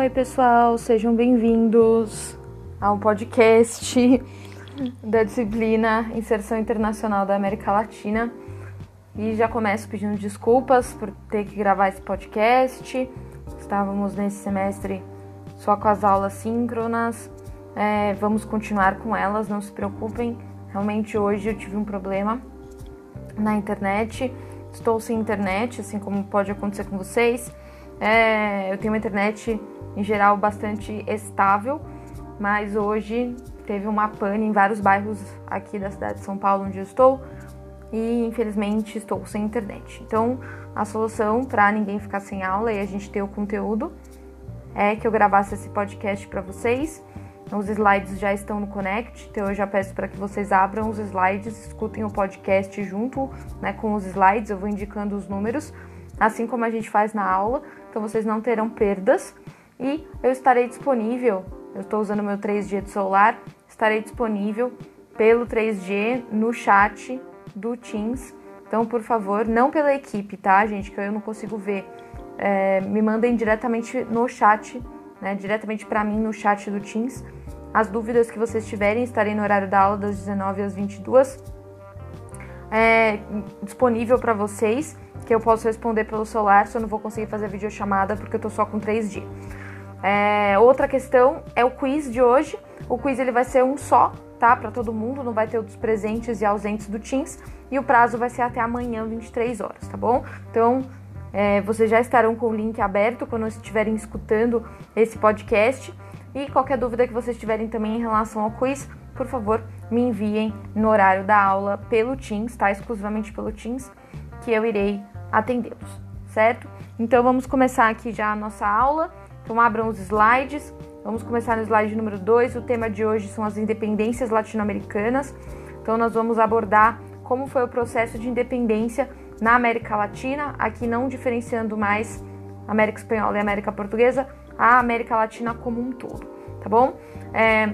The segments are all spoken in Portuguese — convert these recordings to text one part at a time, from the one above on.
Oi, pessoal, sejam bem-vindos ao podcast da disciplina Inserção Internacional da América Latina. E já começo pedindo desculpas por ter que gravar esse podcast. Estávamos nesse semestre só com as aulas síncronas. É, vamos continuar com elas, não se preocupem. Realmente hoje eu tive um problema na internet. Estou sem internet, assim como pode acontecer com vocês. É, eu tenho uma internet em geral bastante estável, mas hoje teve uma pane em vários bairros aqui da cidade de São Paulo onde eu estou e infelizmente estou sem internet. Então a solução para ninguém ficar sem aula e a gente ter o conteúdo é que eu gravasse esse podcast para vocês. Os slides já estão no Connect, então eu já peço para que vocês abram os slides, escutem o podcast junto né, com os slides, eu vou indicando os números, assim como a gente faz na aula, então vocês não terão perdas. E eu estarei disponível, eu estou usando meu 3G do celular, estarei disponível pelo 3G no chat do Teams. Então, por favor, não pela equipe, tá, gente? Que eu não consigo ver. É, me mandem diretamente no chat, né? Diretamente para mim no chat do Teams. As dúvidas que vocês tiverem, estarei no horário da aula das 19 às 22. É, disponível para vocês, que eu posso responder pelo celular, se eu não vou conseguir fazer videochamada porque eu tô só com 3G. É, outra questão é o quiz de hoje. O quiz ele vai ser um só, tá? Para todo mundo, não vai ter outros presentes e ausentes do Teams. E o prazo vai ser até amanhã, 23 horas, tá bom? Então, é, vocês já estarão com o link aberto quando estiverem escutando esse podcast. E qualquer dúvida que vocês tiverem também em relação ao quiz, por favor, me enviem no horário da aula pelo Teams, tá? Exclusivamente pelo Teams, que eu irei atendê-los, certo? Então vamos começar aqui já a nossa aula. Então abram os slides. Vamos começar no slide número 2. O tema de hoje são as independências latino-americanas. Então nós vamos abordar como foi o processo de independência na América Latina, aqui não diferenciando mais América Espanhola e América Portuguesa, a América Latina como um todo, tá bom? É,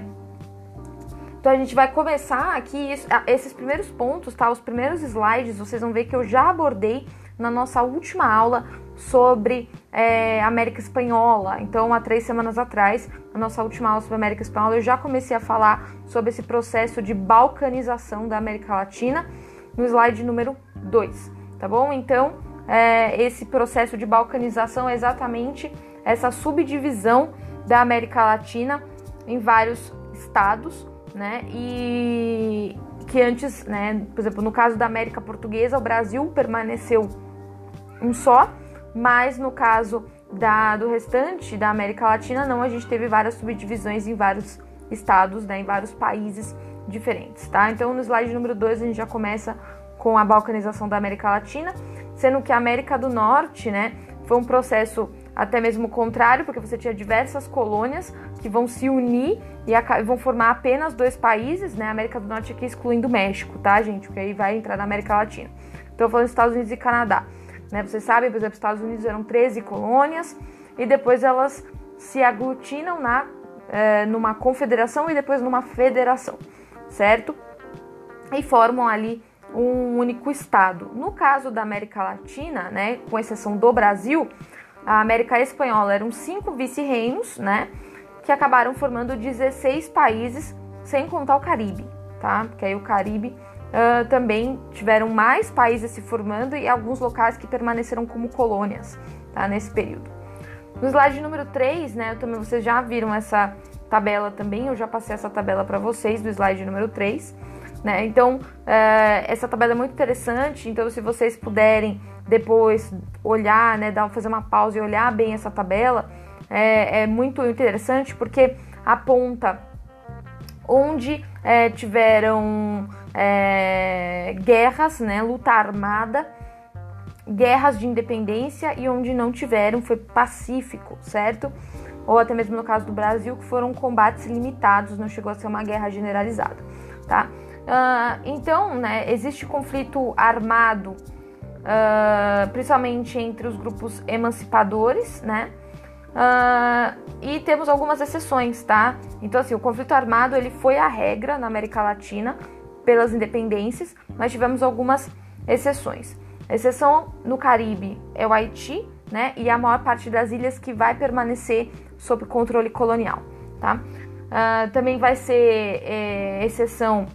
então a gente vai começar aqui esses primeiros pontos, tá? Os primeiros slides, vocês vão ver que eu já abordei na nossa última aula sobre é, América Espanhola. Então, há três semanas atrás, na nossa última aula sobre América Espanhola, eu já comecei a falar sobre esse processo de balcanização da América Latina no slide número 2, tá bom? Então, é, esse processo de balcanização é exatamente essa subdivisão da América Latina em vários estados, né? E que antes, né, por exemplo, no caso da América Portuguesa, o Brasil permaneceu um só, mas no caso da, do restante da América Latina, não, a gente teve várias subdivisões em vários estados, né, em vários países diferentes, tá? Então no slide número 2 a gente já começa com a balcanização da América Latina, sendo que a América do Norte, né, foi um processo até mesmo contrário, porque você tinha diversas colônias que vão se unir e vão formar apenas dois países, né? A América do Norte aqui excluindo o México, tá, gente? Porque aí vai entrar na América Latina. Então, falando dos Estados Unidos e Canadá. Né? Vocês sabem, por exemplo, os Estados Unidos eram 13 colônias e depois elas se aglutinam na, é, numa confederação e depois numa federação, certo? E formam ali um único estado. No caso da América Latina, né, com exceção do Brasil, a América Espanhola eram cinco vice-reinos, né, que acabaram formando 16 países, sem contar o Caribe, tá? Porque aí o Caribe Uh, também tiveram mais países se formando e alguns locais que permaneceram como colônias tá, nesse período. No slide número 3, né, também vocês já viram essa tabela também, eu já passei essa tabela para vocês do slide número 3. Né? Então, uh, essa tabela é muito interessante, então se vocês puderem depois olhar, né, dar, fazer uma pausa e olhar bem essa tabela, é, é muito interessante porque aponta onde é, tiveram é, guerras, né, luta armada, guerras de independência e onde não tiveram foi pacífico, certo? Ou até mesmo no caso do Brasil, que foram combates limitados, não chegou a ser uma guerra generalizada, tá? Uh, então, né, existe conflito armado, uh, principalmente entre os grupos emancipadores, né? Uh, e temos algumas exceções, tá? Então, assim, o conflito armado ele foi a regra na América Latina pelas independências, mas tivemos algumas exceções. A exceção no Caribe é o Haiti, né? E a maior parte das ilhas que vai permanecer sob controle colonial. Tá? Uh, também vai ser é, exceção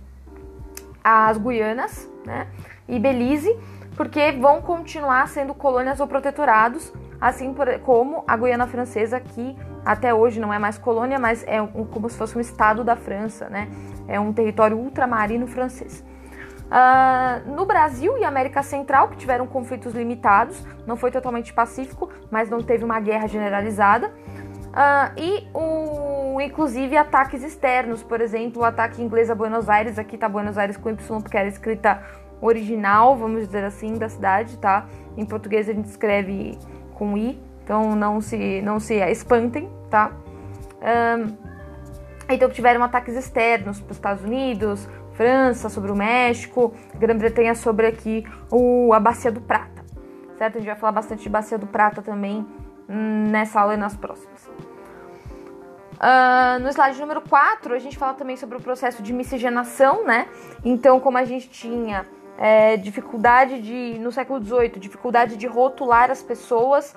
as Guianas né, e Belize, porque vão continuar sendo colônias ou protetorados, assim por, como a Guiana Francesa, que até hoje não é mais colônia, mas é um, como se fosse um estado da França, né? É um território ultramarino francês. Uh, no Brasil e América Central, que tiveram conflitos limitados, não foi totalmente pacífico, mas não teve uma guerra generalizada. Uh, e o, inclusive ataques externos, por exemplo, o ataque inglês a Buenos Aires, aqui tá Buenos Aires com Y porque era escrita original, vamos dizer assim, da cidade, tá? Em português a gente escreve com I, então não se, não se espantem, tá? Um, então tiveram ataques externos para os Estados Unidos, França sobre o México, Grã-Bretanha sobre aqui o, a Bacia do Prata, certo? A gente vai falar bastante de Bacia do Prata também hum, nessa aula e nas próximas. Uh, no slide número 4, a gente fala também sobre o processo de miscigenação, né? Então, como a gente tinha é, dificuldade de, no século XVIII, dificuldade de rotular as pessoas,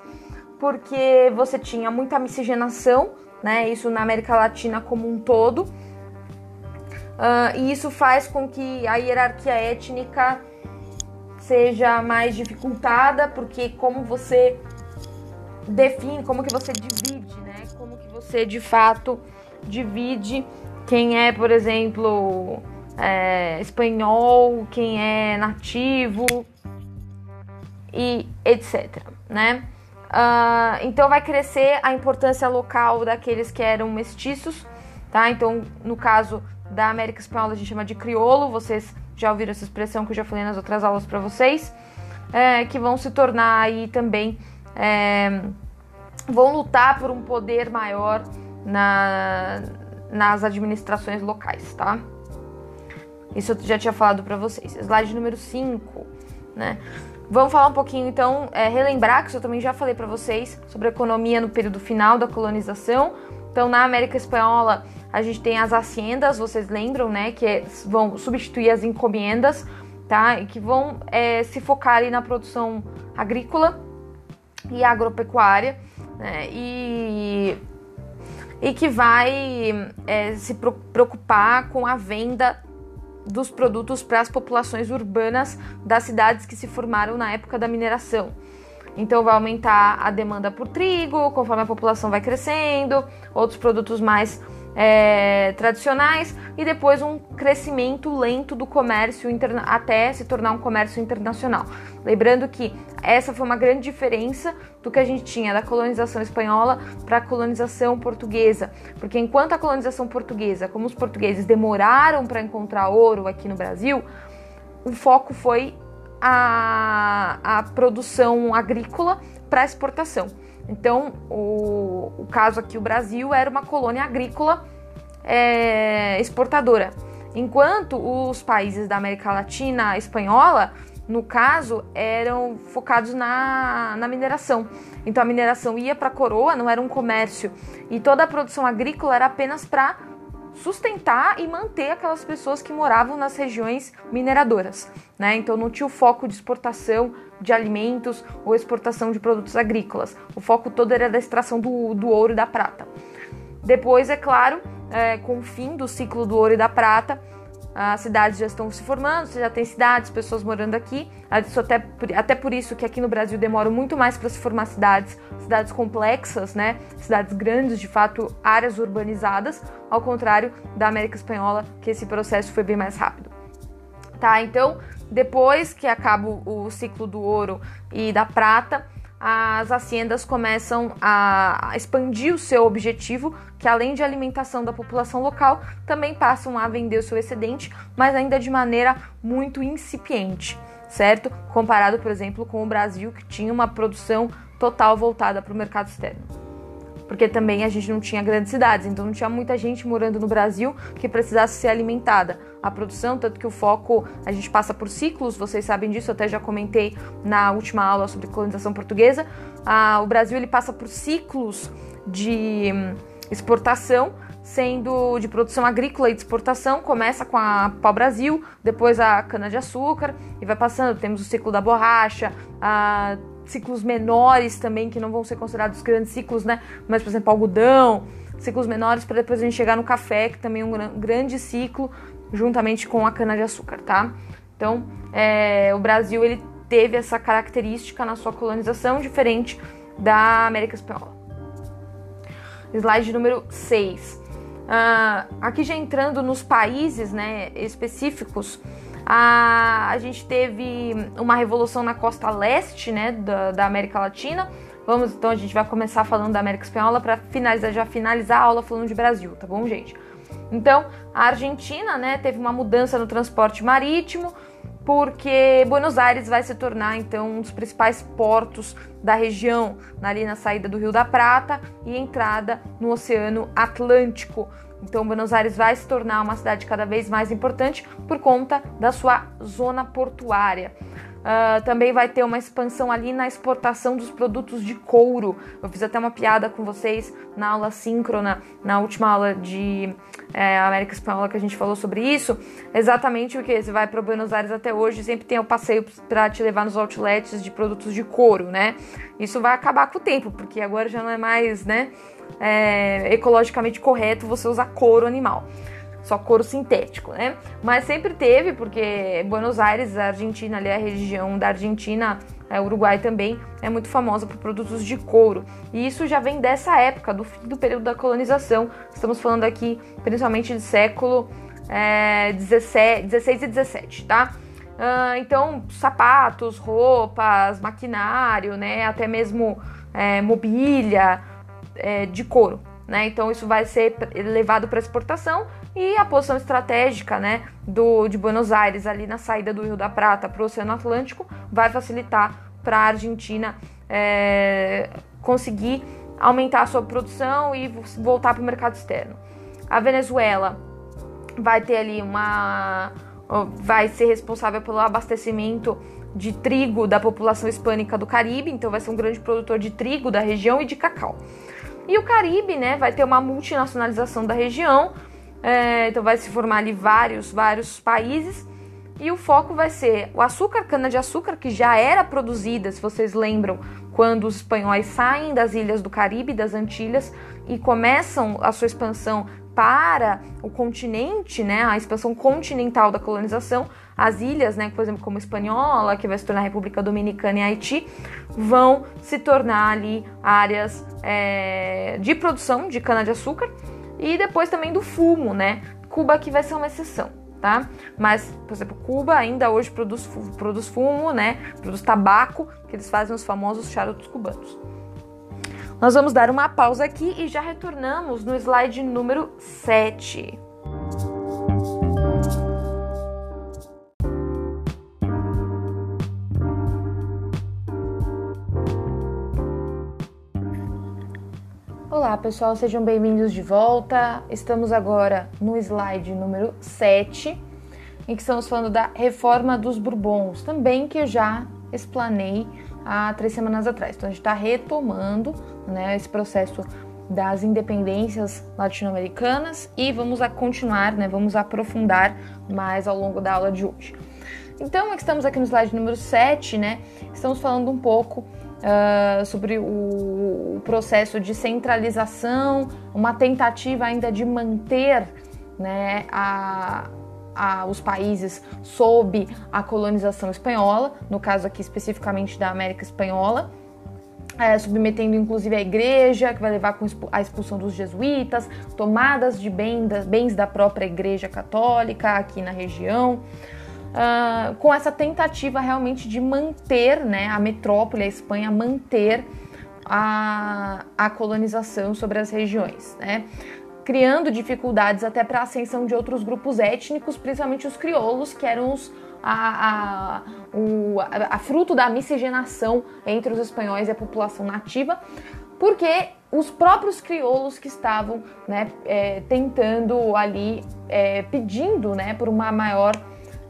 porque você tinha muita miscigenação, né? Isso na América Latina como um todo. Uh, e isso faz com que a hierarquia étnica seja mais dificultada, porque como você define, como que você divide, né? Como que você de fato divide quem é, por exemplo, é, espanhol, quem é nativo e etc, né? Uh, então vai crescer a importância local daqueles que eram mestiços, tá? Então, no caso da América Espanhola, a gente chama de crioulo, vocês já ouviram essa expressão que eu já falei nas outras aulas para vocês, é, que vão se tornar aí também é, vão lutar por um poder maior na, nas administrações locais, tá? Isso eu já tinha falado para vocês. Slide número 5, né? Vamos falar um pouquinho então, é, relembrar que eu também já falei para vocês sobre a economia no período final da colonização. Então, na América Espanhola, a gente tem as haciendas, vocês lembram, né? Que é, vão substituir as encomendas, tá? E que vão é, se focar ali na produção agrícola e agropecuária né? e, e que vai é, se preocupar com a venda dos produtos para as populações urbanas das cidades que se formaram na época da mineração. Então vai aumentar a demanda por trigo, conforme a população vai crescendo, outros produtos mais é, tradicionais e depois um crescimento lento do comércio até se tornar um comércio internacional. Lembrando que essa foi uma grande diferença do que a gente tinha da colonização espanhola para a colonização portuguesa, porque enquanto a colonização portuguesa, como os portugueses demoraram para encontrar ouro aqui no Brasil, o foco foi a, a produção agrícola para exportação. Então, o, o caso aqui, o Brasil era uma colônia agrícola é, exportadora, enquanto os países da América Latina espanhola, no caso, eram focados na, na mineração. Então, a mineração ia para a coroa, não era um comércio, e toda a produção agrícola era apenas para sustentar e manter aquelas pessoas que moravam nas regiões mineradoras, né? Então não tinha o foco de exportação de alimentos ou exportação de produtos agrícolas. O foco todo era da extração do, do ouro e da prata. Depois, é claro, é, com o fim do ciclo do ouro e da prata, as cidades já estão se formando, você já tem cidades, pessoas morando aqui. Isso até, até por isso que aqui no Brasil demora muito mais para se formar cidades, cidades complexas, né? Cidades grandes, de fato, áreas urbanizadas, ao contrário da América Espanhola, que esse processo foi bem mais rápido. Tá, então depois que acaba o ciclo do ouro e da prata, as haciendas começam a expandir o seu objetivo, que além de alimentação da população local, também passam a vender o seu excedente, mas ainda de maneira muito incipiente, certo? Comparado, por exemplo, com o Brasil, que tinha uma produção total voltada para o mercado externo porque também a gente não tinha grandes cidades, então não tinha muita gente morando no Brasil que precisasse ser alimentada. A produção, tanto que o foco, a gente passa por ciclos, vocês sabem disso, até já comentei na última aula sobre colonização portuguesa. Ah, o Brasil ele passa por ciclos de hum, exportação, sendo de produção agrícola e de exportação, começa com a pau-brasil, depois a cana-de-açúcar e vai passando. Temos o ciclo da borracha, a ciclos menores também, que não vão ser considerados grandes ciclos, né? Mas, por exemplo, algodão, ciclos menores para depois a gente chegar no café, que também é um grande ciclo, juntamente com a cana-de-açúcar, tá? Então, é, o Brasil ele teve essa característica na sua colonização diferente da América Espanhola. Slide número 6. Uh, ah, aqui já entrando nos países né, específicos, a, a gente teve uma revolução na costa leste né, da, da América Latina. Vamos, então a gente vai começar falando da América Espanhola para finalizar, já finalizar a aula falando de Brasil, tá bom, gente? Então, a Argentina, né, teve uma mudança no transporte marítimo, porque Buenos Aires vai se tornar então um dos principais portos da região, ali na saída do Rio da Prata e entrada no Oceano Atlântico. Então, Buenos Aires vai se tornar uma cidade cada vez mais importante por conta da sua zona portuária. Uh, também vai ter uma expansão ali na exportação dos produtos de couro. Eu fiz até uma piada com vocês na aula síncrona, na última aula de é, América Espanhola que a gente falou sobre isso. Exatamente o que você vai para Buenos Aires até hoje, sempre tem o passeio para te levar nos outlets de produtos de couro, né? Isso vai acabar com o tempo, porque agora já não é mais, né? É, ecologicamente correto você usar couro animal só couro sintético, né? Mas sempre teve, porque Buenos Aires, Argentina, ali a região da Argentina, é, Uruguai também, é muito famosa por produtos de couro. E isso já vem dessa época, do fim do período da colonização. Estamos falando aqui principalmente de século é, 16, 16 e 17, tá? Uh, então, sapatos, roupas, maquinário, né? Até mesmo é, mobília é, de couro. Né? Então isso vai ser levado para exportação e a posição estratégica né, do, de Buenos Aires ali na saída do Rio da Prata para o Oceano Atlântico vai facilitar para a Argentina é, conseguir aumentar a sua produção e voltar para o mercado externo. A Venezuela vai ter ali uma vai ser responsável pelo abastecimento de trigo da população hispânica do Caribe, então vai ser um grande produtor de trigo da região e de cacau. E o Caribe, né, vai ter uma multinacionalização da região, é, então vai se formar ali vários, vários países. E o foco vai ser o açúcar, cana-de-açúcar, que já era produzida, se vocês lembram, quando os espanhóis saem das ilhas do Caribe, das Antilhas, e começam a sua expansão para o continente, né, a expansão continental da colonização, as ilhas, né, por exemplo, como Espanhola, que vai se tornar República Dominicana e Haiti, vão se tornar ali áreas é, de produção de cana-de-açúcar e depois também do fumo, né? Cuba que vai ser uma exceção, tá? Mas, por exemplo, Cuba ainda hoje produz, produz fumo, né? Produz tabaco, que eles fazem os famosos charutos cubanos. Nós vamos dar uma pausa aqui e já retornamos no slide número 7. Olá pessoal, sejam bem-vindos de volta. Estamos agora no slide número 7, em que estamos falando da reforma dos Bourbons, também que eu já explanei há três semanas atrás. Então a gente está retomando né, esse processo das independências latino-americanas e vamos a continuar, né, vamos aprofundar mais ao longo da aula de hoje. Então, estamos aqui no slide número 7, né? Estamos falando um pouco uh, sobre o, processo de centralização, uma tentativa ainda de manter né, a, a, os países sob a colonização espanhola, no caso aqui especificamente da América Espanhola. É, submetendo inclusive a igreja, que vai levar à expulsão dos jesuítas, tomadas de bens da própria igreja católica aqui na região uh, com essa tentativa realmente de manter né, a metrópole, a Espanha, manter a, a colonização sobre as regiões, né? criando dificuldades até para a ascensão de outros grupos étnicos, principalmente os crioulos, que eram os, a, a, o, a, fruto da miscigenação entre os espanhóis e a população nativa, porque os próprios crioulos que estavam né, é, tentando ali, é, pedindo né, por uma maior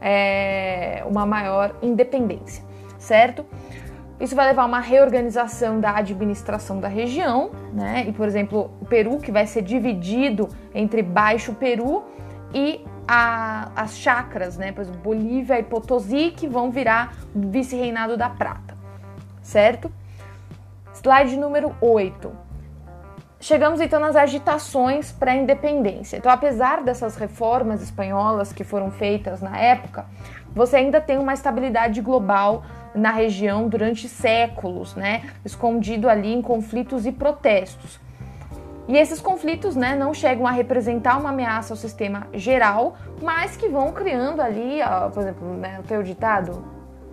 é, uma maior independência, certo? Isso vai levar a uma reorganização da administração da região, né? E, por exemplo, o Peru, que vai ser dividido entre Baixo Peru e a, as chacras, né? Por exemplo, Bolívia e Potosí, que vão virar vice-reinado da Prata, certo? Slide número 8. Chegamos então nas agitações para a independência. Então, apesar dessas reformas espanholas que foram feitas na época, você ainda tem uma estabilidade global na região durante séculos, né? Escondido ali em conflitos e protestos. E esses conflitos né, não chegam a representar uma ameaça ao sistema geral, mas que vão criando ali, ó, por exemplo, né, o teu ditado,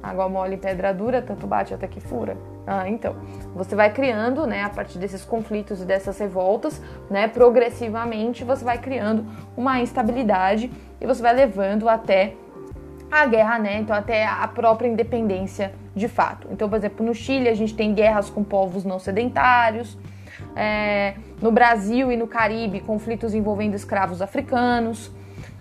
água mole em pedra dura, tanto bate até que fura. Ah, então, você vai criando, né, a partir desses conflitos e dessas revoltas, né, progressivamente você vai criando uma instabilidade e você vai levando até a guerra, né, então até a própria independência de fato. Então, por exemplo, no Chile a gente tem guerras com povos não sedentários, é, no Brasil e no Caribe, conflitos envolvendo escravos africanos.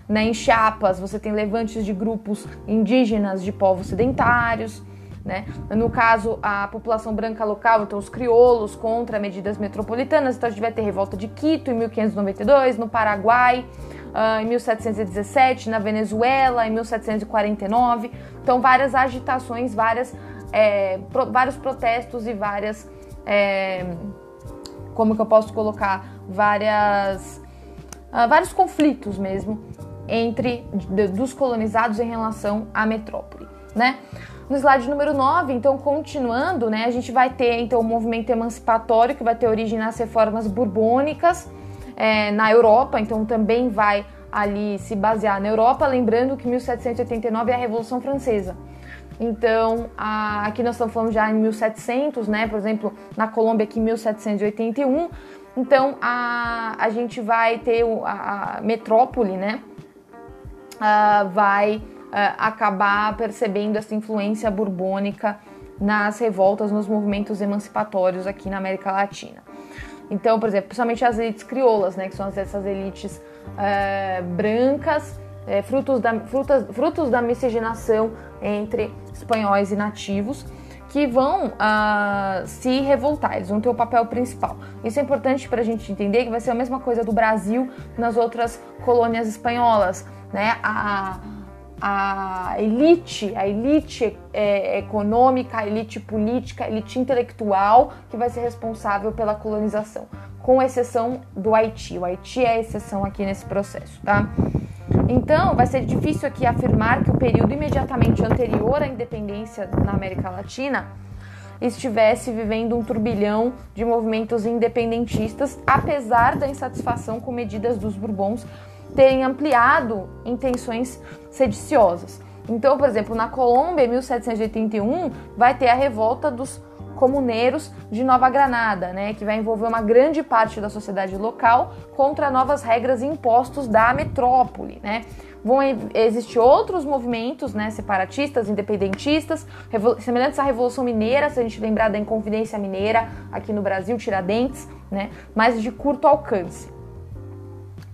Né, em Chiapas, você tem levantes de grupos indígenas de povos sedentários. Né? No caso, a população branca local, então os crioulos contra medidas metropolitanas. Então a gente vai ter revolta de Quito em 1592, no Paraguai uh, em 1717, na Venezuela em 1749. Então várias agitações, várias, é, pro, vários protestos e várias é, como que eu posso colocar várias uh, vários conflitos mesmo entre de, dos colonizados em relação à metrópole, né? No slide número 9, então continuando, né, a gente vai ter então o movimento emancipatório que vai ter origem nas reformas borbônicas é, na Europa, então também vai ali se basear na Europa, lembrando que 1789 é a Revolução Francesa. Então, a, aqui nós estamos falando já em 1700, né? Por exemplo, na Colômbia aqui em 1781. Então, a, a gente vai ter a, a metrópole, né? Uh, vai uh, acabar percebendo essa influência borbônica nas revoltas, nos movimentos emancipatórios aqui na América Latina. Então, por exemplo, principalmente as elites crioulas, né? Que são essas elites uh, brancas é, frutos, da, frutas, frutos da miscigenação entre espanhóis e nativos que vão uh, se revoltar, eles vão ter o papel principal. Isso é importante para a gente entender que vai ser a mesma coisa do Brasil nas outras colônias espanholas, né? A, a elite, a elite é, econômica, a elite política, a elite intelectual que vai ser responsável pela colonização, com exceção do Haiti. O Haiti é a exceção aqui nesse processo, tá? Então, vai ser difícil aqui afirmar que o período imediatamente anterior à independência na América Latina estivesse vivendo um turbilhão de movimentos independentistas, apesar da insatisfação com medidas dos Bourbons terem ampliado intenções sediciosas. Então, por exemplo, na Colômbia, em 1781, vai ter a revolta dos comuneiros de Nova Granada, né, que vai envolver uma grande parte da sociedade local contra novas regras e impostos da metrópole, né. Vão existir outros movimentos, né, separatistas, independentistas, semelhantes à Revolução Mineira, se a gente lembrar da Inconfidência Mineira aqui no Brasil, Tiradentes, né, mas de curto alcance.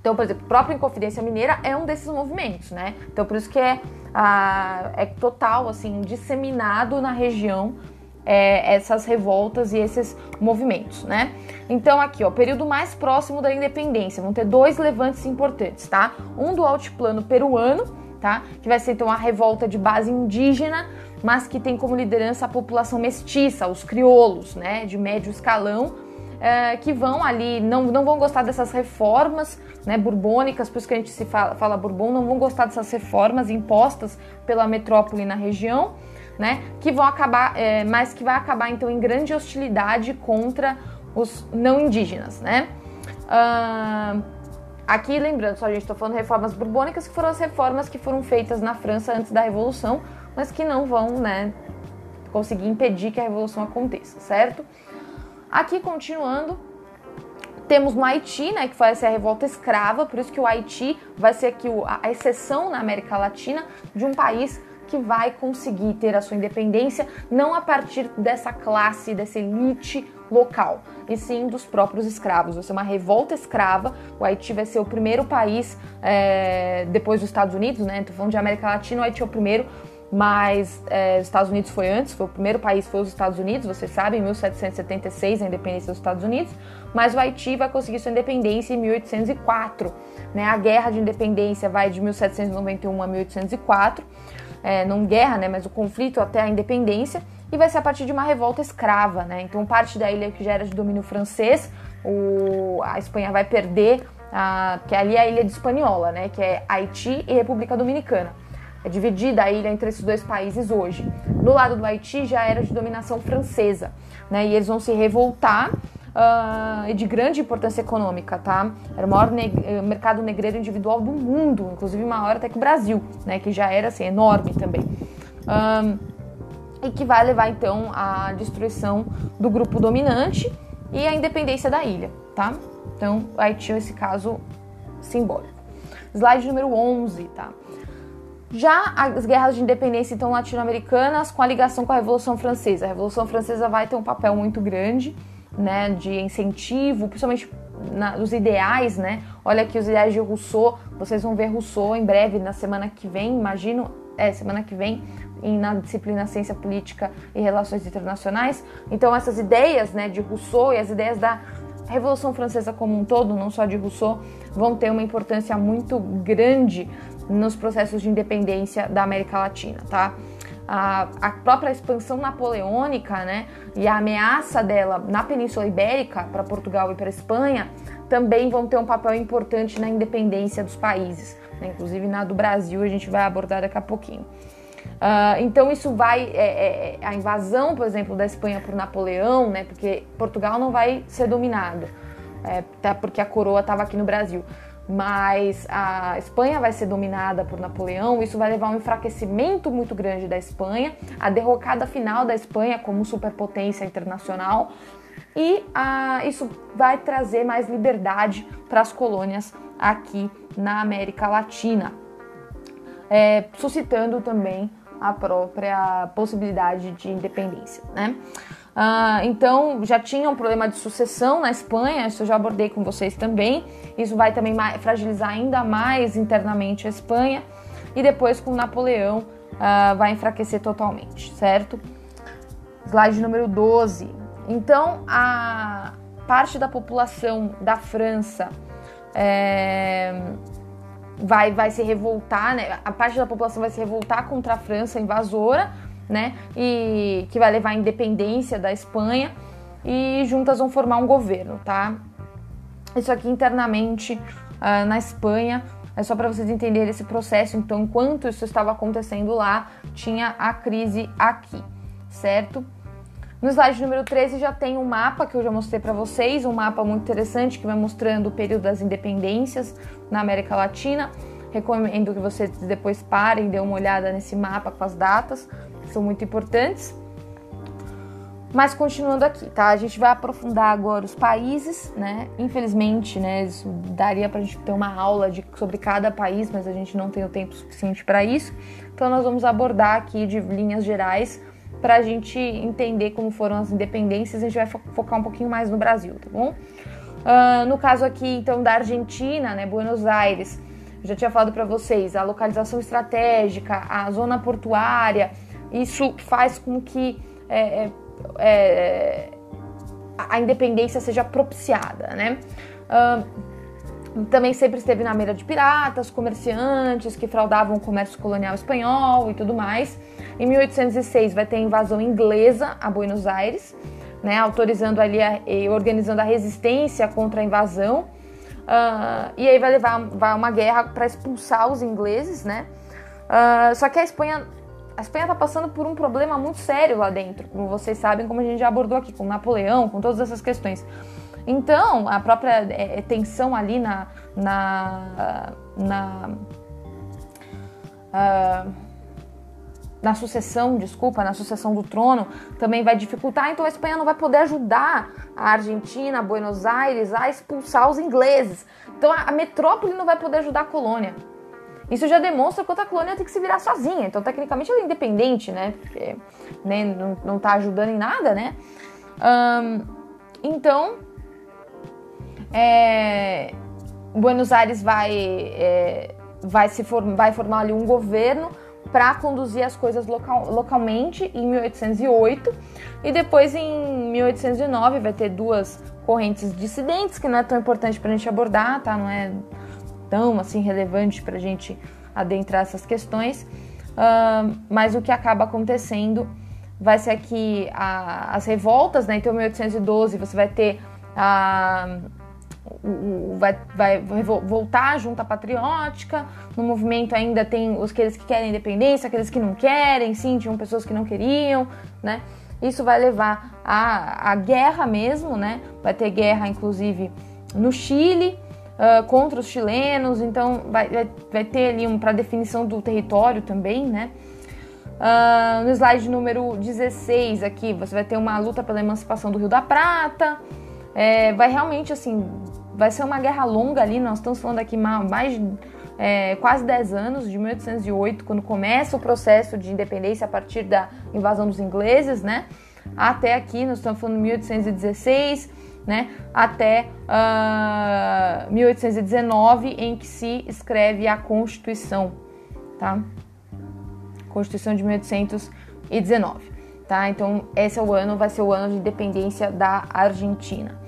Então, por exemplo, a própria Inconfidência Mineira é um desses movimentos, né? Então, por isso que é, a, é total, assim, disseminado na região é, essas revoltas e esses movimentos, né? Então aqui, ó, período mais próximo da independência, vão ter dois levantes importantes, tá? Um do altiplano peruano, tá? Que vai ser então a revolta de base indígena, mas que tem como liderança a população mestiça, os crioulos, né? De médio escalão, é, que vão ali, não, não vão gostar dessas reformas né, borbônicas, por isso que a gente se fala, fala bourbon, não vão gostar dessas reformas impostas pela metrópole na região né? Que vão acabar, é, mas que vai acabar então em grande hostilidade contra os não indígenas, né? Uh, aqui lembrando, só a gente está falando reformas borbônicas, que foram as reformas que foram feitas na França antes da Revolução, mas que não vão, né, conseguir impedir que a Revolução aconteça, certo? Aqui continuando, temos no Haiti, né, que vai ser a revolta escrava, por isso que o Haiti vai ser aqui a exceção na América Latina de um país que vai conseguir ter a sua independência não a partir dessa classe, dessa elite local, e sim dos próprios escravos. Vai ser uma revolta escrava. O Haiti vai ser o primeiro país, é, depois dos Estados Unidos, né? Tô falando de América Latina, o Haiti é o primeiro, mas é, os Estados Unidos foi antes, foi o primeiro país, foi os Estados Unidos, vocês sabem, em 1776 a independência dos Estados Unidos, mas o Haiti vai conseguir sua independência em 1804. Né? A guerra de independência vai de 1791 a 1804 é, não guerra, né, mas o conflito até a independência, e vai ser a partir de uma revolta escrava, né? Então parte da ilha que já era de domínio francês, o, a Espanha vai perder, a, que ali é a ilha de Espanhola, né? Que é Haiti e República Dominicana. É dividida a ilha entre esses dois países hoje. No lado do Haiti já era de dominação francesa, né? E eles vão se revoltar uh, de grande importância econômica, tá? Era o maior eh, mercado negreiro individual do mundo, inclusive maior até que o Brasil, né? Que já era assim enorme também. Um, e que vai levar então à destruição do grupo dominante e à independência da ilha, tá? Então, Haiti é esse caso simbólico. Slide número 11, tá? Já as guerras de independência então latino-americanas com a ligação com a Revolução Francesa. A Revolução Francesa vai ter um papel muito grande, né, de incentivo, principalmente na, nos ideais, né? Olha aqui os ideais de Rousseau, vocês vão ver Rousseau em breve na semana que vem, imagino, é, semana que vem, na disciplina Ciência Política e Relações Internacionais. Então essas ideias, né, de Rousseau e as ideias da Revolução Francesa como um todo, não só de Rousseau, vão ter uma importância muito grande nos processos de independência da América Latina, tá? A, a, própria expansão napoleônica, né, e a ameaça dela na Península Ibérica para Portugal e para Espanha também vão ter um papel importante na independência dos países, né, inclusive na do Brasil a gente vai abordar daqui a pouquinho. Uh, então isso vai é, é, é, a invasão, por exemplo, da Espanha por Napoleão, né? Porque Portugal não vai ser dominado, é, até porque a coroa estava aqui no Brasil. Mas a Espanha vai ser dominada por Napoleão. Isso vai levar a um enfraquecimento muito grande da Espanha, a derrocada final da Espanha como superpotência internacional. E isso vai trazer mais liberdade para as colônias aqui na América Latina, é, suscitando também a própria possibilidade de independência, né? Uh, então já tinha um problema de sucessão na Espanha, isso eu já abordei com vocês também. Isso vai também fragilizar ainda mais internamente a Espanha e depois com Napoleão uh, vai enfraquecer totalmente, certo? Slide número 12. Então a parte da população da França é, vai, vai se revoltar, né? A parte da população vai se revoltar contra a França invasora, né? E que vai levar à independência da Espanha e juntas vão formar um governo, tá? Isso aqui internamente uh, na Espanha é só para vocês entenderem esse processo. Então, enquanto isso estava acontecendo lá, tinha a crise aqui, certo? No slide número 13 já tem um mapa que eu já mostrei para vocês, um mapa muito interessante que vai mostrando o período das independências na América Latina. Recomendo que vocês depois parem dêem uma olhada nesse mapa com as datas, são muito importantes. Mas continuando aqui, tá? A gente vai aprofundar agora os países, né? Infelizmente, né? Isso daria pra gente ter uma aula de, sobre cada país, mas a gente não tem o tempo suficiente para isso. Então nós vamos abordar aqui de linhas gerais para a gente entender como foram as independências, a gente vai focar um pouquinho mais no Brasil, tá bom? Uh, no caso aqui, então, da Argentina, né, Buenos Aires, já tinha falado para vocês, a localização estratégica, a zona portuária, isso faz com que é, é, é a independência seja propiciada, né? Uh, também sempre esteve na mira de piratas, comerciantes que fraudavam o comércio colonial espanhol e tudo mais. Em 1806 vai ter a invasão inglesa a Buenos Aires, né, autorizando ali e organizando a resistência contra a invasão. Uh, e aí vai levar vai uma guerra para expulsar os ingleses, né? Uh, só que a Espanha a Espanha está passando por um problema muito sério lá dentro, como vocês sabem, como a gente já abordou aqui com Napoleão, com todas essas questões. Então, a própria é, é, tensão ali na. na, na uh, na sucessão, desculpa, na sucessão do trono, também vai dificultar. Então a Espanha não vai poder ajudar a Argentina, Buenos Aires a expulsar os ingleses. Então a metrópole não vai poder ajudar a colônia. Isso já demonstra quanto a colônia tem que se virar sozinha. Então, tecnicamente, ela é independente, né? Porque né, não, não tá ajudando em nada, né? Um, então, é, Buenos Aires vai, é, vai, se vai formar ali um governo para conduzir as coisas local, localmente em 1808 e depois em 1809 vai ter duas correntes dissidentes que não é tão importante para a gente abordar, tá? Não é tão assim relevante para a gente adentrar essas questões. uh, mas o que acaba acontecendo vai ser que a, as revoltas, né? Então, em 1812 você vai ter a o, vai, vai, voltar a junta patriótica. No movimento ainda tem os aqueles que querem independência, aqueles que não querem, sim, tinham pessoas que não queriam, né? Isso vai levar à, à guerra mesmo, né? Vai ter guerra, inclusive, no Chile. Uh, contra os chilenos, então vai, vai, vai ter ali um para definição do território também, né? Uh, no slide número 16 aqui, você vai ter uma luta pela emancipação do Rio da Prata. É, vai realmente, assim, vai ser uma guerra longa ali, nós estamos falando aqui mais é, quase 10 anos, de 1808, quando começa o processo de independência a partir da invasão dos ingleses, né? Até aqui, nós estamos falando de 1816, né? Até uh, ah, 1819, em que se escreve a Constituição, tá? Constituição de 1819, tá? Então, esse é o ano, vai ser o ano de independência da Argentina.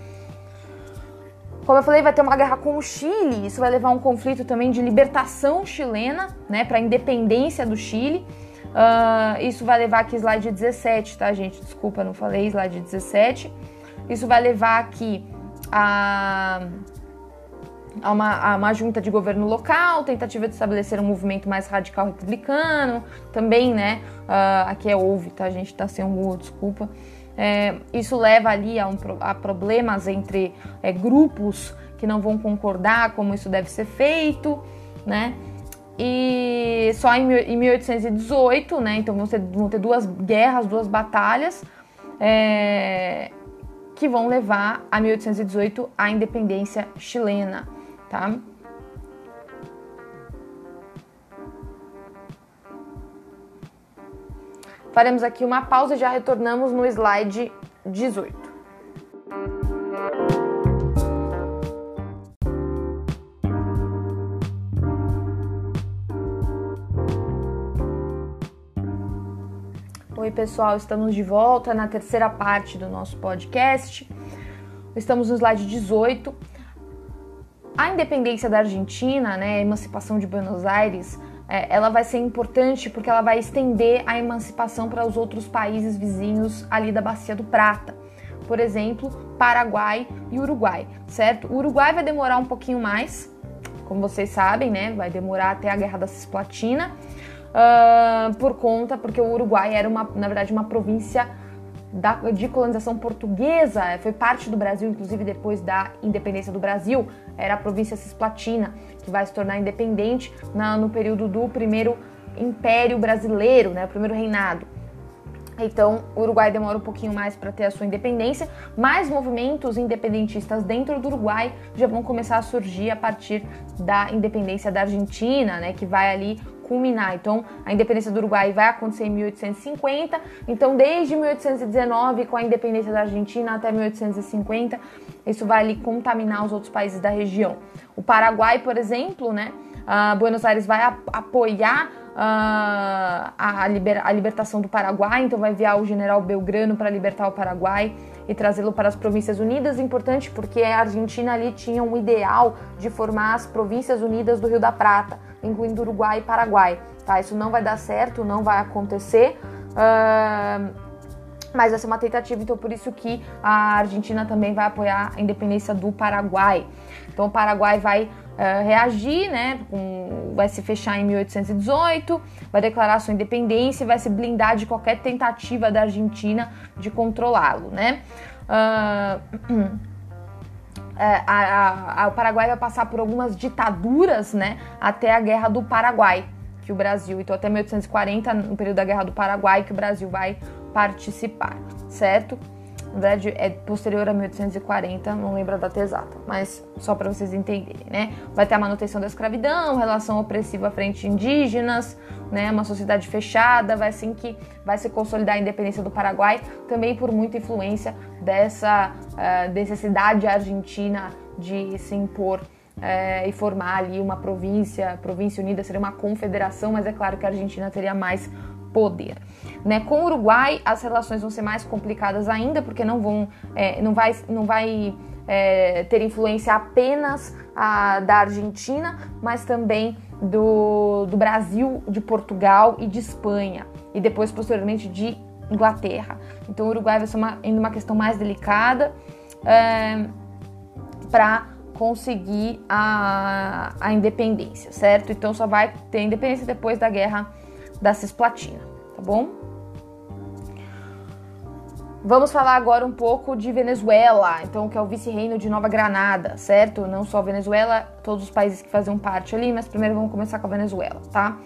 Como eu falei, vai ter uma guerra com o Chile, isso vai levar a um conflito também de libertação chilena, né, para a independência do Chile. Uh, isso vai levar aqui slide 17, tá, gente? Desculpa, não falei slide 17. Isso vai levar aqui a, a, uma, a uma junta de governo local, tentativa de estabelecer um movimento mais radical republicano, também, né? Uh, aqui é houve, tá, gente? Tá sem um desculpa. É, isso leva ali a, um, a problemas entre é, grupos que não vão concordar como isso deve ser feito, né? E só em, em 1818, né? Então vão, ser, vão, ter duas guerras, duas batalhas é, que vão levar a 1818 a independência chilena, tá? Faremos aqui uma pausa e já retornamos no slide 18. Oi, pessoal, estamos de volta na terceira parte do nosso podcast. Estamos no slide 18. A independência da Argentina, né, a emancipação de Buenos Aires, é, ela vai ser importante porque ela vai estender a emancipação para os outros países vizinhos ali da Bacia do Prata. Por exemplo, Paraguai e Uruguai, certo? O Uruguai vai demorar um pouquinho mais, como vocês sabem, né? Vai demorar até a Guerra da Cisplatina, uh, por conta, porque o Uruguai era, uma, na verdade, uma província da, de colonização portuguesa, foi parte do Brasil, inclusive depois da independência do Brasil, era a província cisplatina, que vai se tornar independente na, no período do primeiro Império Brasileiro, né, o primeiro reinado. Então, o Uruguai demora um pouquinho mais para ter a sua independência, mas movimentos independentistas dentro do Uruguai já vão começar a surgir a partir da independência da Argentina, né, que vai ali culminar. Então, a independência do Uruguai vai acontecer em 1850. Então, desde 1819, com a independência da Argentina até 1850, isso vai ali contaminar os outros países da região. O Paraguai, por exemplo, né? Uh, Buenos Aires vai apoiar uh, a, liber a, libertação do Paraguai, então vai enviar o general Belgrano para libertar o Paraguai e trazê-lo para as Províncias Unidas. Importante porque a Argentina ali tinha um ideal de formar as Províncias Unidas do Rio da Prata incluindo Uruguai e Paraguai. Tá? Isso não vai dar certo, não vai acontecer. Uh, mas vai ser uma tentativa, então por isso que a Argentina também vai apoiar a independência do Paraguai. Então o Paraguai vai uh, reagir, né? Com, vai se fechar em 1818, vai declarar sua independência e vai se blindar de qualquer tentativa da Argentina de controlá-lo, né? Uh, a, a, o Paraguai vai passar por algumas ditaduras, né, até a Guerra do Paraguai, que o Brasil, então até 1840, no período da Guerra do Paraguai, que o Brasil vai participar, certo? Na verdade, é posterior a 1840, não lembro a data exata, mas só para vocês entenderem, né? Vai ter a manutenção da escravidão, relação opressiva frente indígenas, né? Uma sociedade fechada, vai assim que vai se consolidar a independência do Paraguai, também por muita influência dessa uh, necessidade argentina de se impor é, e formar ali uma província, província unida seria uma confederação, mas é claro que a Argentina teria mais poder. Né? Com o Uruguai, as relações vão ser mais complicadas ainda, porque não vão, é, não vai, não vai é, ter influência apenas a, da Argentina, mas também do, do Brasil, de Portugal e de Espanha, e depois, posteriormente, de Inglaterra. Então, o Uruguai vai ser uma, uma questão mais delicada é, para conseguir a, a independência, certo? Então, só vai ter independência depois da guerra da Cisplatina, tá bom? Vamos falar agora um pouco de Venezuela, então que é o vice-reino de Nova Granada, certo? Não só Venezuela, todos os países que faziam parte ali, mas primeiro vamos começar com a Venezuela, tá?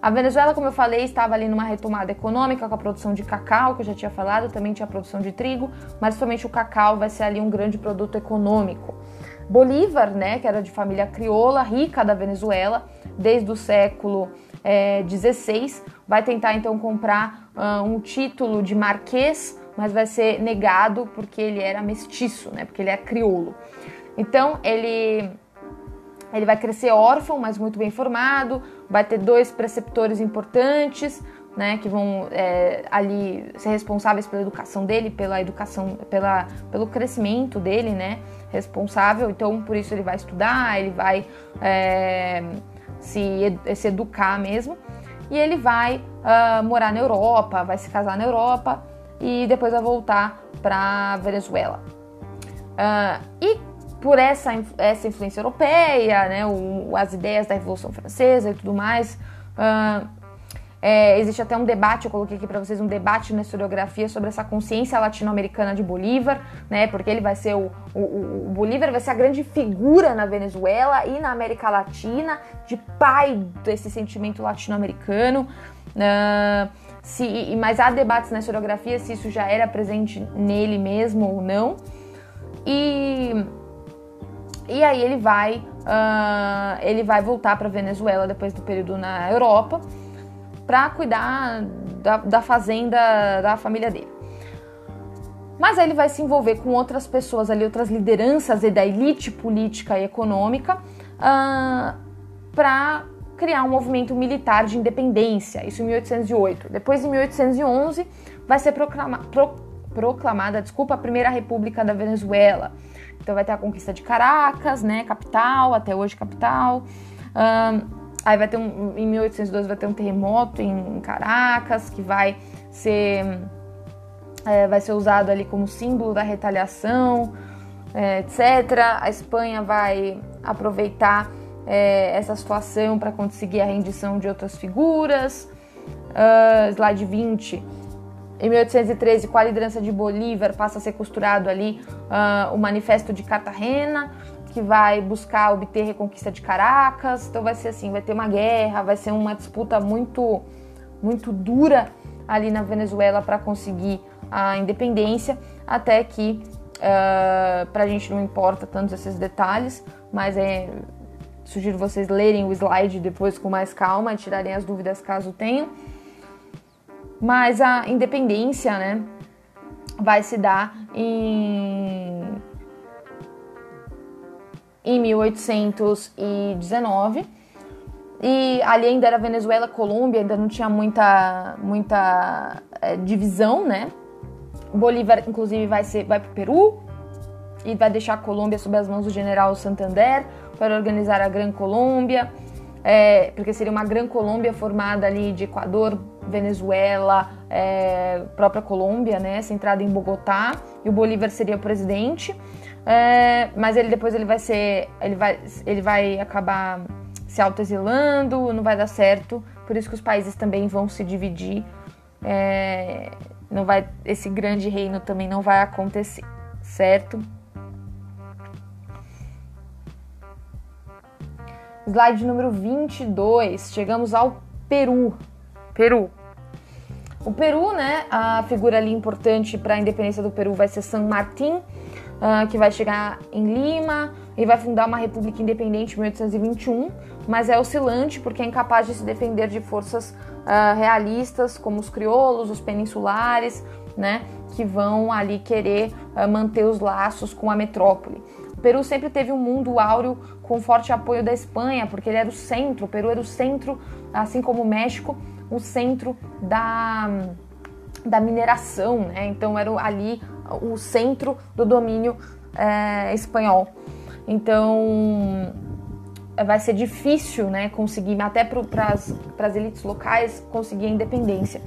A Venezuela, como eu falei, estava ali numa retomada econômica com a produção de cacau, que eu já tinha falado, também tinha a produção de trigo, mas somente o cacau vai ser ali um grande produto econômico. Bolívar, né, que era de família crioula, rica da Venezuela, desde o século XVI, é, vai tentar então comprar uh, um título de marquês mas vai ser negado porque ele era mestiço, né? Porque ele é crioulo. Então ele ele vai crescer órfão, mas muito bem formado, vai ter dois preceptores importantes, né, que vão é, ali ser responsáveis pela educação dele, pela educação, pela, pelo crescimento dele, né, responsável. Então, por isso ele vai estudar, ele vai é, se, se educar mesmo, e ele vai uh, morar na Europa, vai se casar na Europa e depois vai voltar para Venezuela. Uh, e por essa, essa influência europeia, né, o, as ideias da Revolução Francesa e tudo mais, uh, é, existe até um debate, eu coloquei aqui para vocês um debate na historiografia sobre essa consciência latino-americana de Bolívar, né? Porque ele vai ser o, o, o, Bolívar vai ser a grande figura na Venezuela e na América Latina de pai desse sentimento latino-americano. Uh, se, mas há debates na historiografia se isso já era presente nele mesmo ou não. E, e aí ele vai, uh, ele vai voltar para Venezuela depois do período na Europa para cuidar da, da fazenda da família dele. Mas aí ele vai se envolver com outras pessoas ali, outras lideranças da elite política e econômica, uh, para criar um movimento militar de independência, isso em 1808. Depois, em 1811, vai ser proclama, pro, proclamada desculpa, a Primeira República da Venezuela. Então vai ter a conquista de Caracas, né, capital, até hoje capital. Um, aí vai ter um, em 1812 vai ter um terremoto em Caracas que vai ser é, vai ser usado ali como símbolo da retaliação, é, etc. A Espanha vai aproveitar é, essa situação para conseguir a rendição de outras figuras. Uh, slide 20. Em 1813, com a liderança de Bolívar, passa a ser costurado ali uh, o Manifesto de Cartagena, que vai buscar obter reconquista de Caracas. Então vai ser assim, vai ter uma guerra, vai ser uma disputa muito, muito dura ali na Venezuela para conseguir a independência, até que uh, ah, para a gente não importa tantos esses detalhes, mas é Sugiro vocês lerem o slide depois com mais calma e tirarem as dúvidas caso tenham. Mas a independência, né, vai se dar em em 1819 e ali ainda era Venezuela, Colômbia, ainda não tinha muita muita é, divisão, né? Bolívar, inclusive, vai ser vai para o Peru e vai deixar a Colômbia sob as mãos do General Santander para organizar a Gran Colômbia, é, porque seria uma Gran Colômbia formada ali de Equador, Venezuela, é, própria Colômbia, né, centrada em Bogotá, e o Bolívar seria o presidente. É, mas ele depois ele vai ser, ele vai, ele vai acabar se autoexilando, não vai dar certo. Por isso que os países também vão se dividir. É, não vai, esse grande reino também não vai acontecer, certo? Slide número 22, chegamos ao Peru. Peru. O Peru, né, a figura ali importante para a independência do Peru vai ser San Martín, uh, que vai chegar em Lima e vai fundar uma república independente em 1821, mas é oscilante porque é incapaz de se defender de forças uh, realistas como os crioulos, os peninsulares, né, que vão ali querer uh, manter os laços com a metrópole. Peru sempre teve um mundo áureo com forte apoio da Espanha, porque ele era o centro, o Peru era o centro, assim como o México, o centro da, da mineração, né? Então era ali o centro do domínio é, espanhol. Então vai ser difícil, né, conseguir, até para as elites locais, conseguir a independência.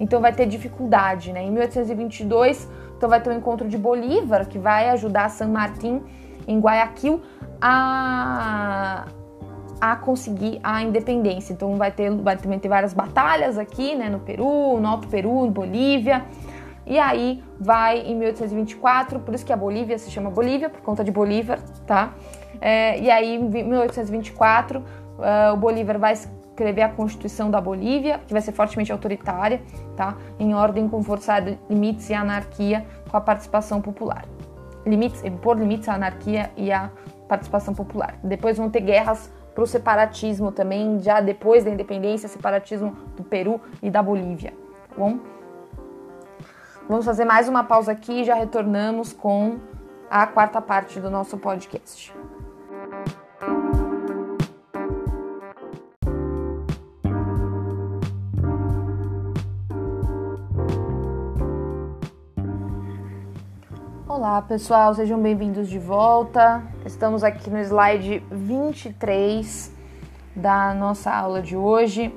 Então vai ter dificuldade, né? Em 1822, então vai ter o um encontro de Bolívar, que vai ajudar San Martín em Guayaquil a, a conseguir a independência. Então vai ter, vai também ter várias batalhas aqui, né, no Peru, no Alto Peru, no Bolívia. E aí vai em 1824, por isso que a Bolívia se chama Bolívia, por conta de Bolívar, tá? É, e aí em 1824 uh, o Bolívar vai escrever a Constituição da Bolívia, que vai ser fortemente autoritária, tá? Em ordem com forçar limites e anarquia com a participação popular. Limites, impor limites à anarquia e à participação popular. Depois vão ter guerras para o separatismo também, já depois da independência, separatismo do Peru e da Bolívia. Tá bom? Vamos fazer mais uma pausa aqui e já retornamos com a quarta parte do nosso podcast. Olá pessoal, sejam bem-vindos de volta. Estamos aqui no slide 23 da nossa aula de hoje.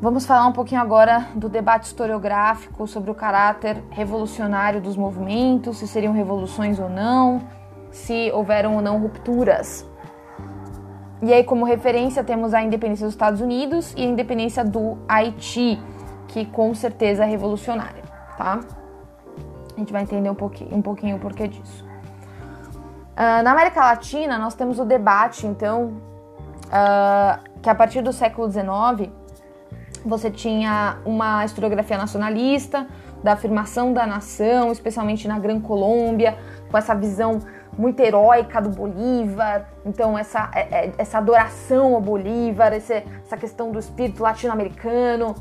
Vamos falar um pouquinho agora do debate historiográfico sobre o caráter revolucionário dos movimentos, se seriam revoluções ou não, se houveram ou não rupturas. E aí, como referência, temos a independência dos Estados Unidos e a independência do Haiti, que com certeza é revolucionária, tá? A gente vai entender um pouquinho, um pouquinho o porquê disso. Uh, na América Latina, nós temos o debate, então, uh, que a partir do século XIX você tinha uma historiografia nacionalista, da afirmação da nação, especialmente na Gran Colômbia, com essa visão muito heróica do Bolívar, então essa, é, é, essa adoração ao Bolívar, essa questão do espírito latino-americano.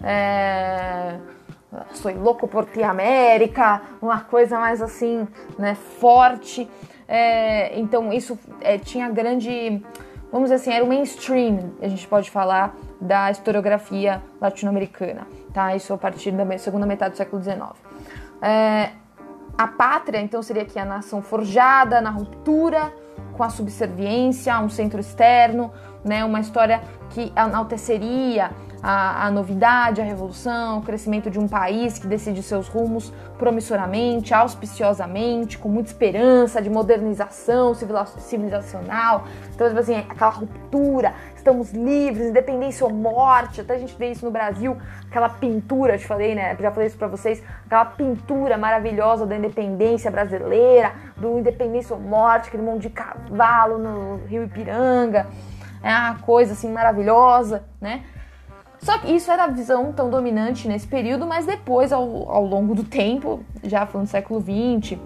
É sou louco por ti América, uma coisa mais assim, né, forte. É, então isso é, tinha grande, vamos dizer assim, era o mainstream, a gente pode falar, da historiografia latino-americana, tá? Isso a partir da segunda metade do século XIX. É, a pátria, então, seria aqui a nação forjada na ruptura com a subserviência um centro externo, né? Uma história que enalteceria a, a, novidade, a revolução, o crescimento de um país que decide seus rumos promissoramente, auspiciosamente, com muita esperança de modernização civilizacional. Então, tipo assim, aquela ruptura, estamos livres, independência ou morte. Até a gente vê isso no Brasil, aquela pintura, te falei, né? Já falei isso para vocês, aquela pintura maravilhosa da independência brasileira, do independência ou morte, aquele monte de cavalo no Rio Ipiranga. É uma coisa assim maravilhosa, né? Só que isso era a visão tão dominante nesse período, mas depois, ao, ao longo do tempo, já falando do século XX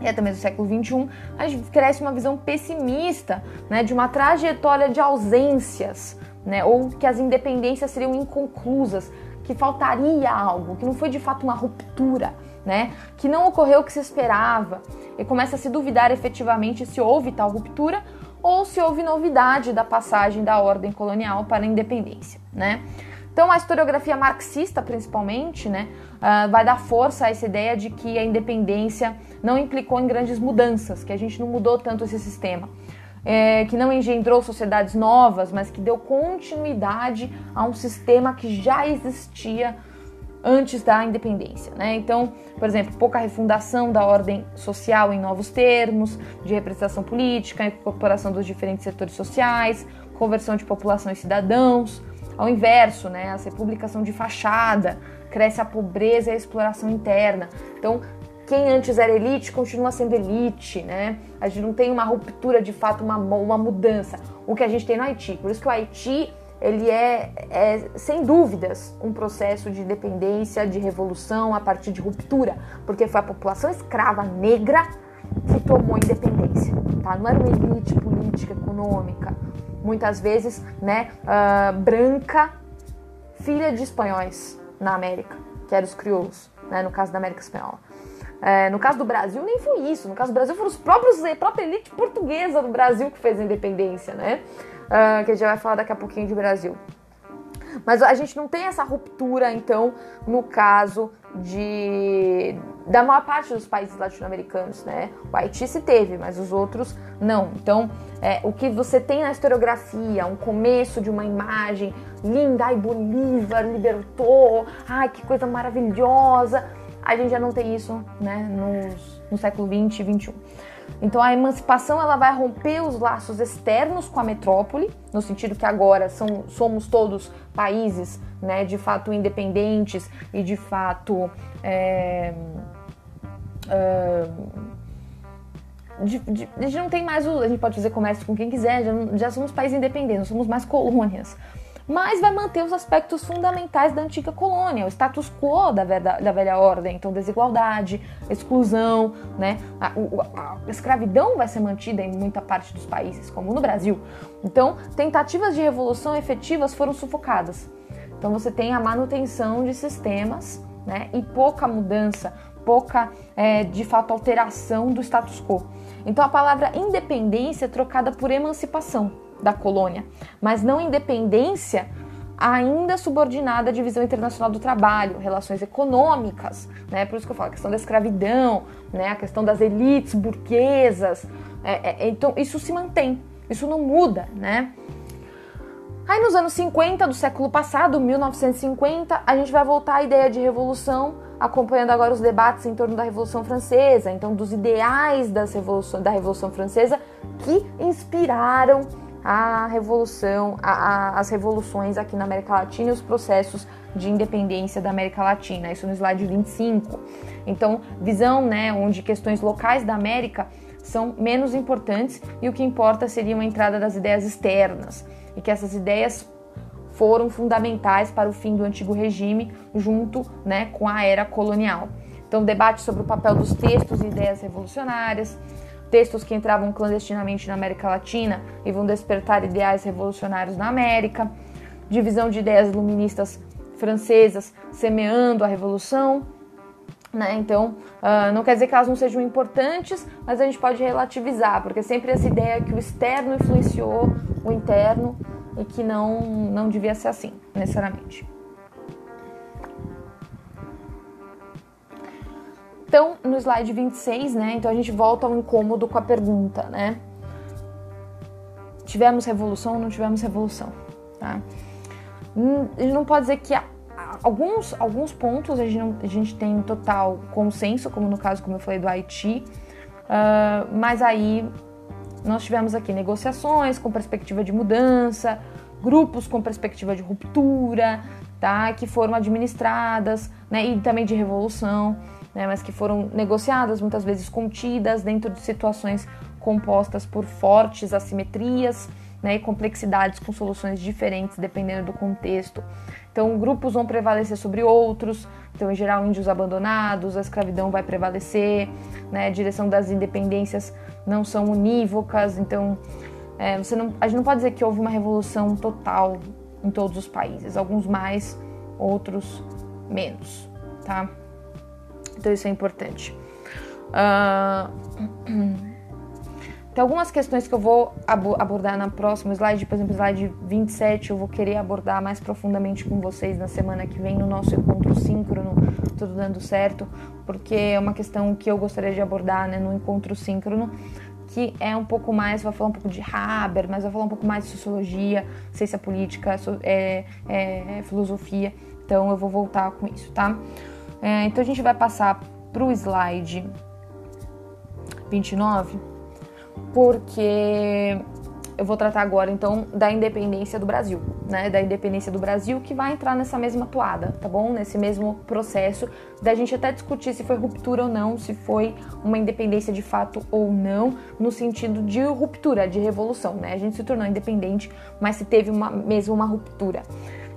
e até mesmo do século XXI, a gente cresce uma visão pessimista né, de uma trajetória de ausências, né, ou que as independências seriam inconclusas, que faltaria algo, que não foi de fato uma ruptura, né, que não ocorreu o que se esperava, e começa a se duvidar efetivamente se houve tal ruptura ou se houve novidade da passagem da ordem colonial para a independência, né? Então a historiografia marxista, principalmente, né, uh, vai dar força a essa ideia de que a independência não implicou em grandes mudanças, que a gente não mudou tanto esse sistema, é, que não engendrou sociedades novas, mas que deu continuidade a um sistema que já existia antes da independência. Né? Então, por exemplo, pouca refundação da ordem social em novos termos, de representação política, incorporação dos diferentes setores sociais, conversão de população em cidadãos. Ao inverso, né, a republicação de fachada, cresce a pobreza e a exploração interna. Então, quem antes era elite continua sendo elite, né? A gente não tem uma ruptura de fato, uma, uma mudança. O que a gente tem no Haiti. Por isso que o Haiti ele é, é, sem dúvidas um processo de independência, de revolução a partir de ruptura, porque foi a população escrava negra que tomou independência, tá? Não era uma elite política, econômica, muitas vezes, né, uh, branca, filha de espanhóis na América, que eram os crioulos, né, no caso da América Espanhola. É, no caso do Brasil, nem foi isso. No caso do Brasil, foram os próprios, a própria elite portuguesa do Brasil que fez a independência, né? Uh, que a gente vai falar daqui a pouquinho de Brasil. Mas a gente não tem essa ruptura, então, no caso de da maior parte dos países latino-americanos, né? O Haiti se teve, mas os outros não. Então, é, o que você tem na historiografia, um começo de uma imagem linda, ai, Bolívar libertou, ai, que coisa maravilhosa. A gente já não tem isso, né, nos, no século 20 e 21. Então a emancipação ela vai romper os laços externos com a metrópole, no sentido que agora são, somos todos países né, de fato independentes e de fato. É, é, de, de, a gente não tem mais o. A gente pode fazer comércio com quem quiser, já, já somos países independentes, não somos mais colônias mas vai manter os aspectos fundamentais da antiga colônia, o status quo da, velha, da velha ordem, então desigualdade, exclusão, né? A, a, a, escravidão vai ser mantida em muita parte dos países, como no Brasil. Então, tentativas de revolução efetivas foram sufocadas. Então, você tem a manutenção de sistemas, né? E pouca mudança, pouca, é, de fato, alteração do status quo. Então, a palavra independência é trocada por emancipação da colônia, mas não independência ainda subordinada à divisão internacional do trabalho, relações econômicas, né? Por isso que eu falo a questão da escravidão, né? A questão das elites burguesas. É, é, então isso se mantém, isso não muda, né? Aí nos anos 50 do século passado, 1950, a gente vai voltar à ideia de revolução, acompanhando agora os debates em torno da Revolução Francesa, então dos ideais das revolução, da Revolução Francesa que inspiraram a revolução, a, a, as revoluções aqui na América Latina e os processos de independência da América Latina. Isso no slide 25. Então, visão, né, onde questões locais da América são menos importantes e o que importa seria uma entrada das ideias externas e que essas ideias foram fundamentais para o fim do antigo regime junto, né, com a era colonial. Então, debate sobre o papel dos textos e ideias revolucionárias, textos que entravam clandestinamente na América Latina e vão despertar ideais revolucionários na América, divisão de ideias iluministas francesas semeando a revolução. Né? Então, uh, não quer dizer que elas não sejam importantes, mas a gente pode relativizar, porque sempre essa ideia que o externo influenciou o interno e que não, não devia ser assim, necessariamente. Então, no slide 26, né? Então a gente volta ao incômodo com a pergunta, né? Tivemos revolução ou não tivemos revolução, tá? Hum, a gente não pode dizer que alguns, alguns pontos a gente, não, a gente tem total consenso, como no caso, como eu falei, do Haiti, uh, mas aí nós tivemos aqui negociações com perspectiva de mudança, grupos com perspectiva de ruptura, tá? Que foram administradas, né? E também de revolução né, mas que foram negociadas, muitas vezes contidas dentro de situações compostas por fortes assimetrias né, e complexidades com soluções diferentes dependendo do contexto. Então, grupos vão prevalecer sobre outros, então, em geral, índios abandonados, a escravidão vai prevalecer, né, a direção das independências não são unívocas, então, é, você não, a gente não pode dizer que houve uma revolução total em todos os países, alguns mais, outros menos, tá? Então isso é importante. Uh, tem algumas questões que eu vou abordar na próxima slide, por exemplo, slide 27, eu vou querer abordar mais profundamente com vocês na semana que vem no nosso encontro síncrono, tudo dando certo, porque é uma questão que eu gostaria de abordar né, no encontro síncrono, que é um pouco mais, vai falar um pouco de Haber, mas vai falar um pouco mais de sociologia, ciência política, é, é, é filosofia, então eu vou voltar com isso, tá? É, então a gente vai passar para o slide 29, porque eu vou tratar agora então da independência do Brasil, né? Da independência do Brasil que vai entrar nessa mesma toada, tá bom? Nesse mesmo processo da gente até discutir se foi ruptura ou não, se foi uma independência de fato ou não, no sentido de ruptura, de revolução, né? A gente se tornou independente, mas se teve uma, mesmo uma ruptura.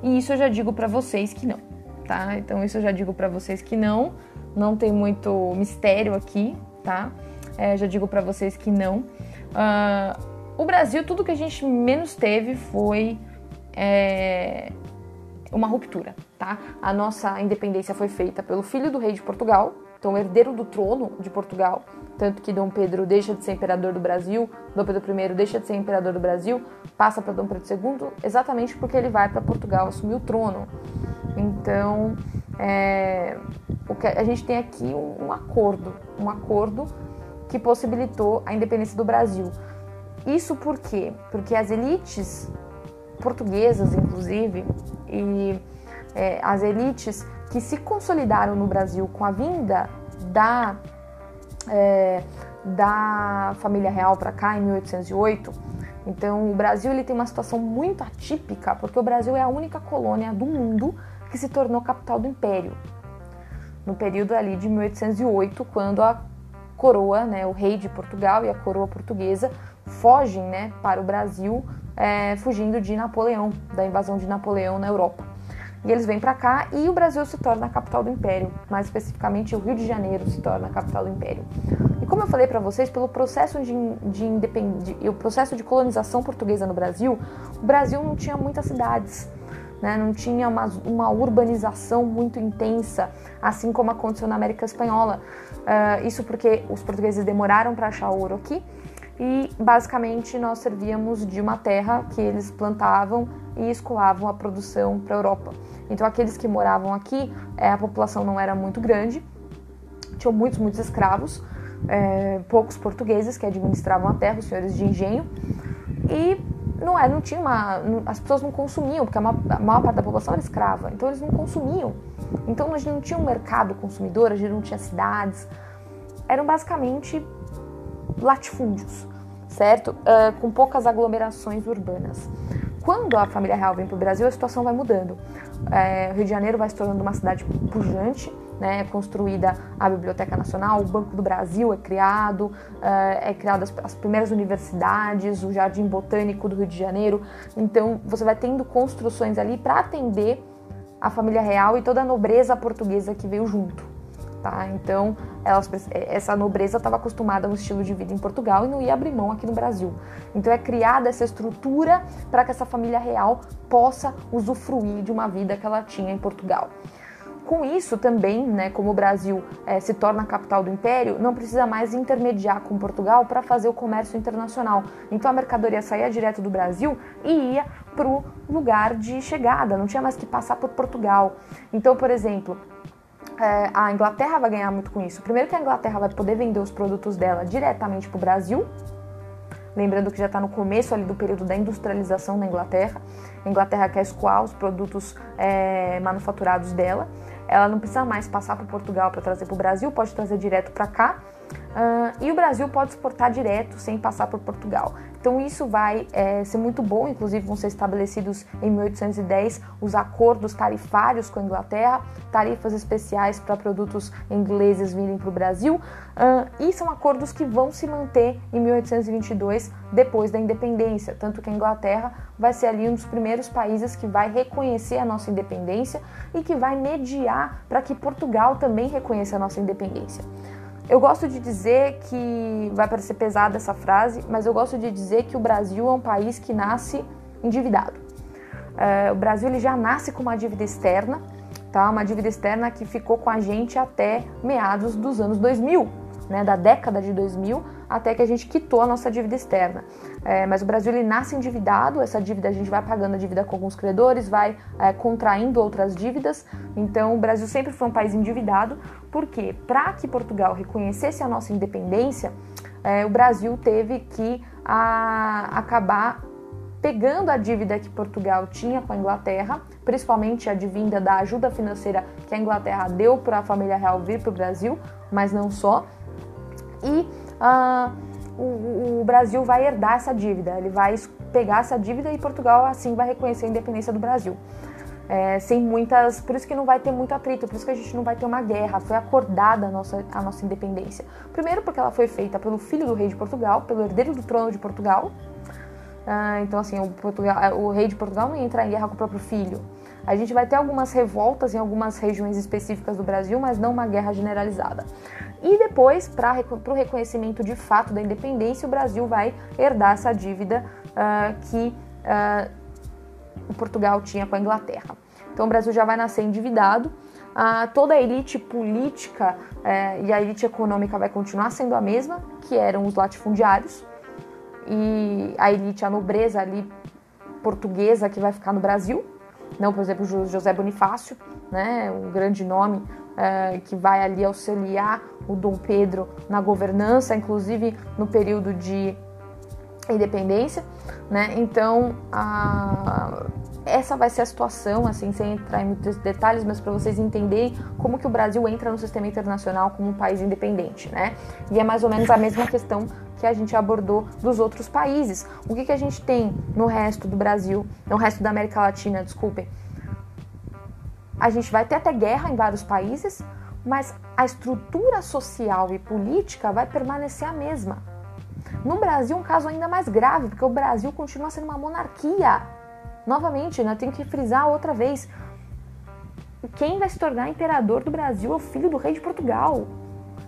E isso eu já digo para vocês que não tá? Então isso eu já digo para vocês que não, não tem muito mistério aqui, tá? É, já digo para vocês que não. Uh, o Brasil, tudo que a gente menos teve foi é, uma ruptura, tá? A nossa independência foi feita pelo filho do rei de Portugal, então herdeiro do trono de Portugal, tanto que Dom Pedro deixa de ser imperador do Brasil, Dom Pedro I deixa de ser imperador do Brasil, passa para Dom Pedro II, exatamente porque ele vai para Portugal assumir o trono. Então, é, o que a gente tem aqui um, um acordo, um acordo que possibilitou a independência do Brasil. Isso por quê? Porque as elites portuguesas, inclusive, e é, as elites que se consolidaram no Brasil com a vinda da, é, da família real para cá em 1808. Então, o Brasil ele tem uma situação muito atípica, porque o Brasil é a única colônia do mundo que se tornou capital do império. No período ali de 1808, quando a coroa, né, o rei de Portugal e a coroa portuguesa fogem né, para o Brasil, é, fugindo de Napoleão, da invasão de Napoleão na Europa. E eles vêm para cá e o Brasil se torna a capital do império, mais especificamente o Rio de Janeiro se torna a capital do império. E como eu falei para vocês, pelo processo de, de, independ... o processo de colonização portuguesa no Brasil, o Brasil não tinha muitas cidades. Né? não tinha uma, uma, urbanização muito intensa, assim como aconteceu na América Espanhola. Uh, isso porque os portugueses demoraram para achar ouro aqui e basicamente nós servíamos de uma terra que eles plantavam e escoavam a produção para a Europa. Então aqueles que moravam aqui, é, a população não era muito grande, tinham muitos, muitos escravos, é, poucos portugueses que administravam a terra, os senhores de engenho, e não, é, não tinha uma. as pessoas não consumiam, porque a maior, a maior parte da população era escrava, então eles não consumiam. Então a gente não tinha um mercado consumidor, a gente não tinha cidades, eram basicamente latifúndios, certo? Uh, com poucas aglomerações urbanas. Quando a família real vem para o Brasil, a situação vai mudando. É, Rio de Janeiro vai se tornando uma cidade pujante, né, é construída a Biblioteca Nacional, o Banco do Brasil é criado, é, é criado as, as, primeiras universidades, o Jardim Botânico do Rio de Janeiro. Então você vai tendo construções ali para atender a família real e toda a nobreza portuguesa que veio junto. Tá? Então, elas, essa nobreza estava acostumada a um estilo de vida em Portugal e não ia abrir mão aqui no Brasil. Então, é criada essa estrutura para que essa família real possa usufruir de uma vida que ela tinha em Portugal. Com isso também, né, como o Brasil é, se torna a capital do império, não precisa mais intermediar com Portugal para fazer o comércio internacional. Então a mercadoria saía direto do Brasil e ia para o lugar de chegada, não tinha mais que passar por Portugal. Então, por exemplo, é, a Inglaterra vai ganhar muito com isso. Primeiro que a Inglaterra vai poder vender os produtos dela diretamente para o Brasil, lembrando que já está no começo ali do período da industrialização na Inglaterra. A Inglaterra quer escoar os produtos é, manufaturados dela. Ela não precisa mais passar para Portugal para trazer para o Brasil, pode trazer direto para cá. Uh, e o Brasil pode exportar direto sem passar por Portugal. Então isso vai é, ser muito bom, inclusive vão ser estabelecidos em 1810 os acordos tarifários com a Inglaterra, tarifas especiais para produtos ingleses virem para o Brasil, uh, e são acordos que vão se manter em 1822, depois da independência, tanto que a Inglaterra vai ser ali um dos primeiros países que vai reconhecer a nossa independência e que vai mediar para que Portugal também reconheça a nossa independência. Eu gosto de dizer que vai parecer pesada essa frase, mas eu gosto de dizer que o Brasil é um país que nasce endividado. É, o Brasil ele já nasce com uma dívida externa, tá? Uma dívida externa que ficou com a gente até meados dos anos 2000, né? Da década de 2000 até que a gente quitou a nossa dívida externa. É, mas o Brasil ele nasce endividado, essa dívida a gente vai pagando a dívida com alguns credores, vai é, contraindo outras dívidas. Então o Brasil sempre foi um país endividado, porque para que Portugal reconhecesse a nossa independência, é, o Brasil teve que a, acabar pegando a dívida que Portugal tinha com a Inglaterra, principalmente a advinda da ajuda financeira que a Inglaterra deu para a família real vir para o Brasil, mas não só, e ah, o, o, Brasil vai herdar essa dívida, ele vai pegar essa dívida e Portugal assim vai reconhecer a independência do Brasil. É, sem muitas, por isso que não vai ter muito atrito, por isso que a gente não vai ter uma guerra. Foi acordada a nossa, a nossa independência. Primeiro porque ela foi feita pelo filho do rei de Portugal, pelo herdeiro do trono de Portugal. Ah, então assim, o, Portugal, o rei de Portugal não ia entrar em guerra com o próprio filho. A gente vai ter algumas revoltas em algumas regiões específicas do Brasil, mas não uma guerra generalizada. E depois, para o reconhecimento de fato da independência, o Brasil vai herdar essa dívida uh, que uh, Portugal tinha com a Inglaterra. Então o Brasil já vai nascer endividado. Ah, toda a elite política é, e a elite econômica vai continuar sendo a mesma, que eram os latifundiários, e a elite, a nobreza ali portuguesa que vai ficar no Brasil, não, por exemplo, José Bonifácio, né, um grande nome é, que vai ali auxiliar o Dom Pedro na governança, inclusive no período de independência, né? Então, a, essa vai ser a situação, assim, sem entrar em muitos detalhes, mas para vocês entenderem como que o Brasil entra no sistema internacional como um país independente, né? E é mais ou menos a mesma questão que a gente abordou dos outros países. O que, que a gente tem no resto do Brasil, no resto da América Latina, desculpem. A gente vai ter até guerra em vários países, mas a estrutura social e política vai permanecer a mesma. No Brasil, um caso ainda mais grave, porque o Brasil continua sendo uma monarquia. Novamente, né, tenho que frisar outra vez. Quem vai se tornar imperador do Brasil é o filho do rei de Portugal.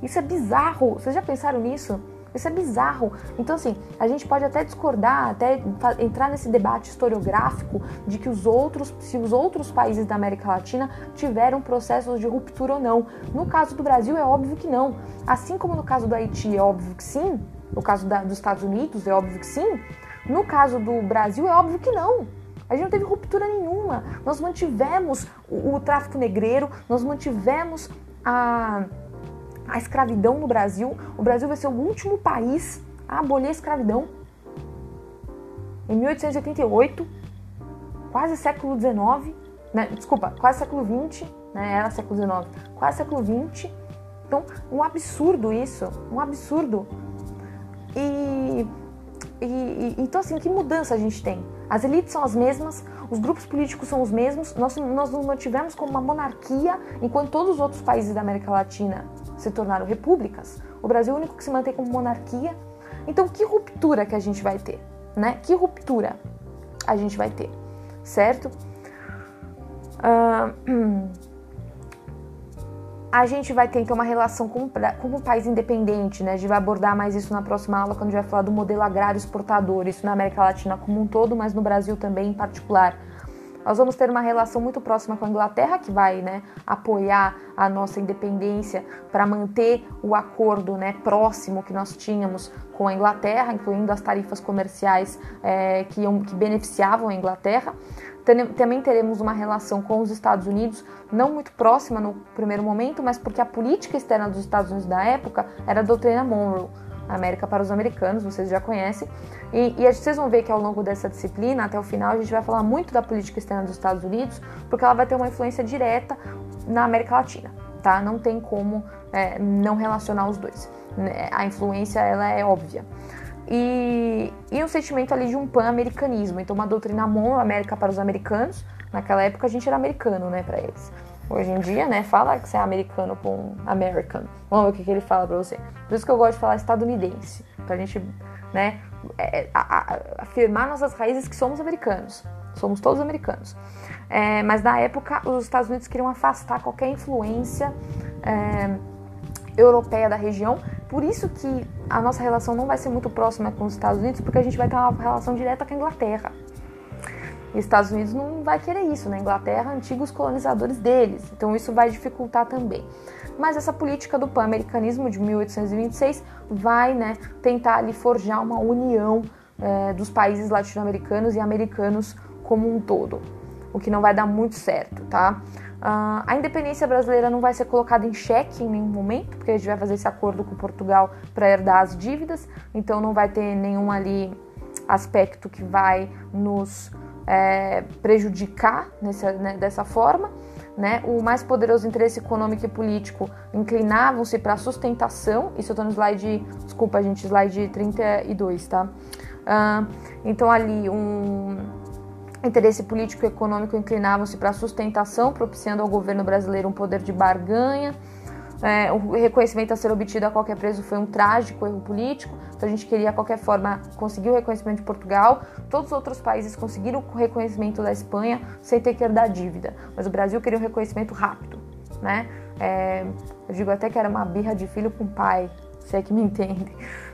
Isso é bizarro. Vocês já pensaram nisso? Isso é bizarro. Então, assim, a gente pode até discordar, até entrar nesse debate historiográfico de que os outros, se os outros países da América Latina tiveram processos de ruptura ou não. No caso do Brasil, é óbvio que não. Assim como no caso do Haiti, é óbvio que sim. No caso da, dos Estados Unidos, é óbvio que sim. No caso do Brasil, é óbvio que não. A gente não teve ruptura nenhuma. Nós mantivemos o, o tráfico negreiro, nós mantivemos a a escravidão no Brasil. O Brasil vai ser o último país a abolir a escravidão. Em 1888, quase século XIX, né? desculpa, quase século XX, né? era século XIX, quase século XX. Então, um absurdo isso, um absurdo. E, e, e, então, assim, que mudança a gente tem? As elites são as mesmas, os grupos políticos são os mesmos, nós, nós nos mantivemos como uma monarquia, enquanto todos os outros países da América Latina se tornaram repúblicas. O Brasil é o único que se mantém como monarquia. Então, que ruptura que a gente vai ter, né? Que ruptura a gente vai ter, certo? Uh, a gente vai ter então uma relação com, com um país independente, né? A gente vai abordar mais isso na próxima aula quando a gente vai falar do modelo agrário exportador, isso na América Latina como um todo, mas no Brasil também em particular. Nós vamos ter uma relação muito próxima com a Inglaterra, que vai né, apoiar a nossa independência para manter o acordo né, próximo que nós tínhamos com a Inglaterra, incluindo as tarifas comerciais é, que, que beneficiavam a Inglaterra. Também teremos uma relação com os Estados Unidos, não muito próxima no primeiro momento, mas porque a política externa dos Estados Unidos da época era a doutrina Monroe. América para os americanos, vocês já conhecem. E, e vocês vão ver que ao longo dessa disciplina, até o final, a gente vai falar muito da política externa dos Estados Unidos, porque ela vai ter uma influência direta na América Latina, tá? Não tem como é, não relacionar os dois. Né? A influência, ela é óbvia. E, e um sentimento ali de um pan-americanismo. Então, uma doutrina América para os americanos. Naquela época, a gente era americano, né, para eles. Hoje em dia, né, fala que você é americano com American. Vamos ver o que, que ele fala pra você. Por isso que eu gosto de falar estadunidense. Pra gente, né, é, a, afirmar nossas raízes que somos americanos. Somos todos americanos. É, mas na época, os Estados Unidos queriam afastar qualquer influência é, europeia da região. Por isso que a nossa relação não vai ser muito próxima com os Estados Unidos, porque a gente vai ter uma relação direta com a Inglaterra. E Estados Unidos não vai querer isso, né? Inglaterra, antigos colonizadores deles. Então isso vai dificultar também. Mas essa política do pan-americanismo de 1826 vai, né, tentar ali forjar uma união é, dos países latino-americanos e americanos como um todo, o que não vai dar muito certo, tá? Uh, a independência brasileira não vai ser colocada em xeque em nenhum momento, porque a gente vai fazer esse acordo com Portugal para herdar as dívidas, então não vai ter nenhum ali aspecto que vai nos é, prejudicar nessa, né, dessa forma. Né? O mais poderoso interesse econômico e político inclinavam-se para a sustentação. Isso eu estou no slide, desculpa, gente, slide 32, tá? Uh, então, ali, um interesse político e econômico inclinavam-se para a sustentação, propiciando ao governo brasileiro um poder de barganha é, o reconhecimento a ser obtido a qualquer preço foi um trágico erro político, então a gente queria, de qualquer forma, conseguir o reconhecimento de Portugal. Todos os outros países conseguiram o reconhecimento da Espanha sem ter que herdar dívida, mas o Brasil queria um reconhecimento rápido, né? É, eu digo até que era uma birra de filho com pai, se é que me entende.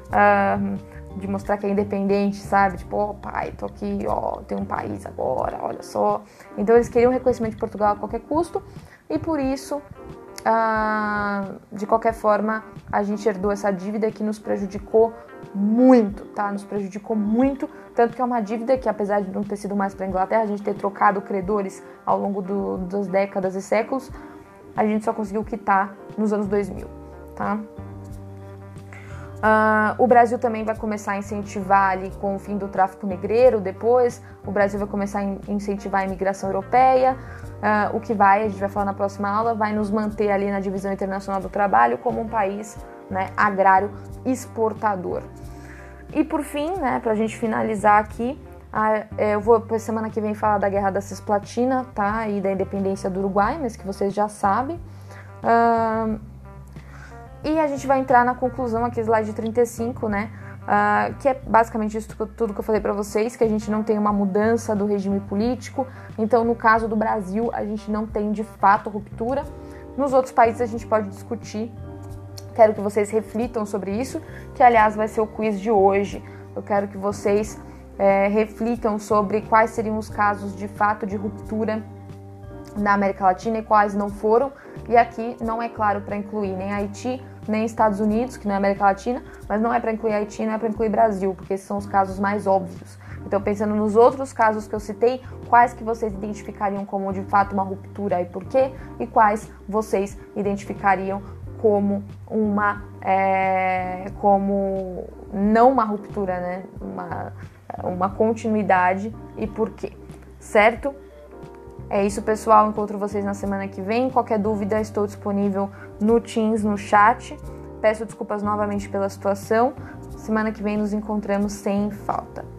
Uh, de mostrar que é independente, sabe? Tipo, ó, oh, pai, tô aqui, ó, tem um país agora, olha só. Então eles queriam reconhecimento de Portugal a qualquer custo e por isso, ah, de qualquer forma, a gente herdou essa dívida que nos prejudicou muito, tá? Nos prejudicou muito, tanto que é uma dívida que, apesar de não ter sido mais para a Inglaterra, a gente ter trocado credores ao longo do, das décadas e séculos, a gente só conseguiu quitar nos anos 2000, tá? Uh, o Brasil também vai começar a incentivar ali com o fim do tráfico negreiro depois. O Brasil vai começar a incentivar a imigração europeia. Uh, o que vai, a gente vai falar na próxima aula, vai nos manter ali na divisão internacional do trabalho como um país né, agrário exportador. E por fim, né, para a gente finalizar aqui, a, é, eu vou semana que vem falar da Guerra da Cisplatina, tá? E da independência do Uruguai, mas que vocês já sabem. Uh, e a gente vai entrar na conclusão aqui, slide 35, né? Uh, que é basicamente isso tudo que eu falei para vocês, que a gente não tem uma mudança do regime político. Então, no caso do Brasil, a gente não tem de fato ruptura. Nos outros países a gente pode discutir. Quero que vocês reflitam sobre isso, que aliás vai ser o quiz de hoje. Eu quero que vocês é, reflitam sobre quais seriam os casos de fato de ruptura na América Latina e quais não foram. E aqui não é claro para incluir nem Haiti, nem Estados Unidos, que não é América Latina, mas não é para incluir Haiti, não é para incluir Brasil, porque esses são os casos mais óbvios. Então, pensando nos outros casos que eu citei, quais que vocês identificariam como de fato uma ruptura e por quê? E quais vocês identificariam como uma é, como não uma ruptura, né? Uma, uma continuidade e por quê? Certo? É isso, pessoal. Encontro vocês na semana que vem. Qualquer dúvida, estou disponível no Teams, no chat. Peço desculpas novamente pela situação. Semana que vem nos encontramos sem falta.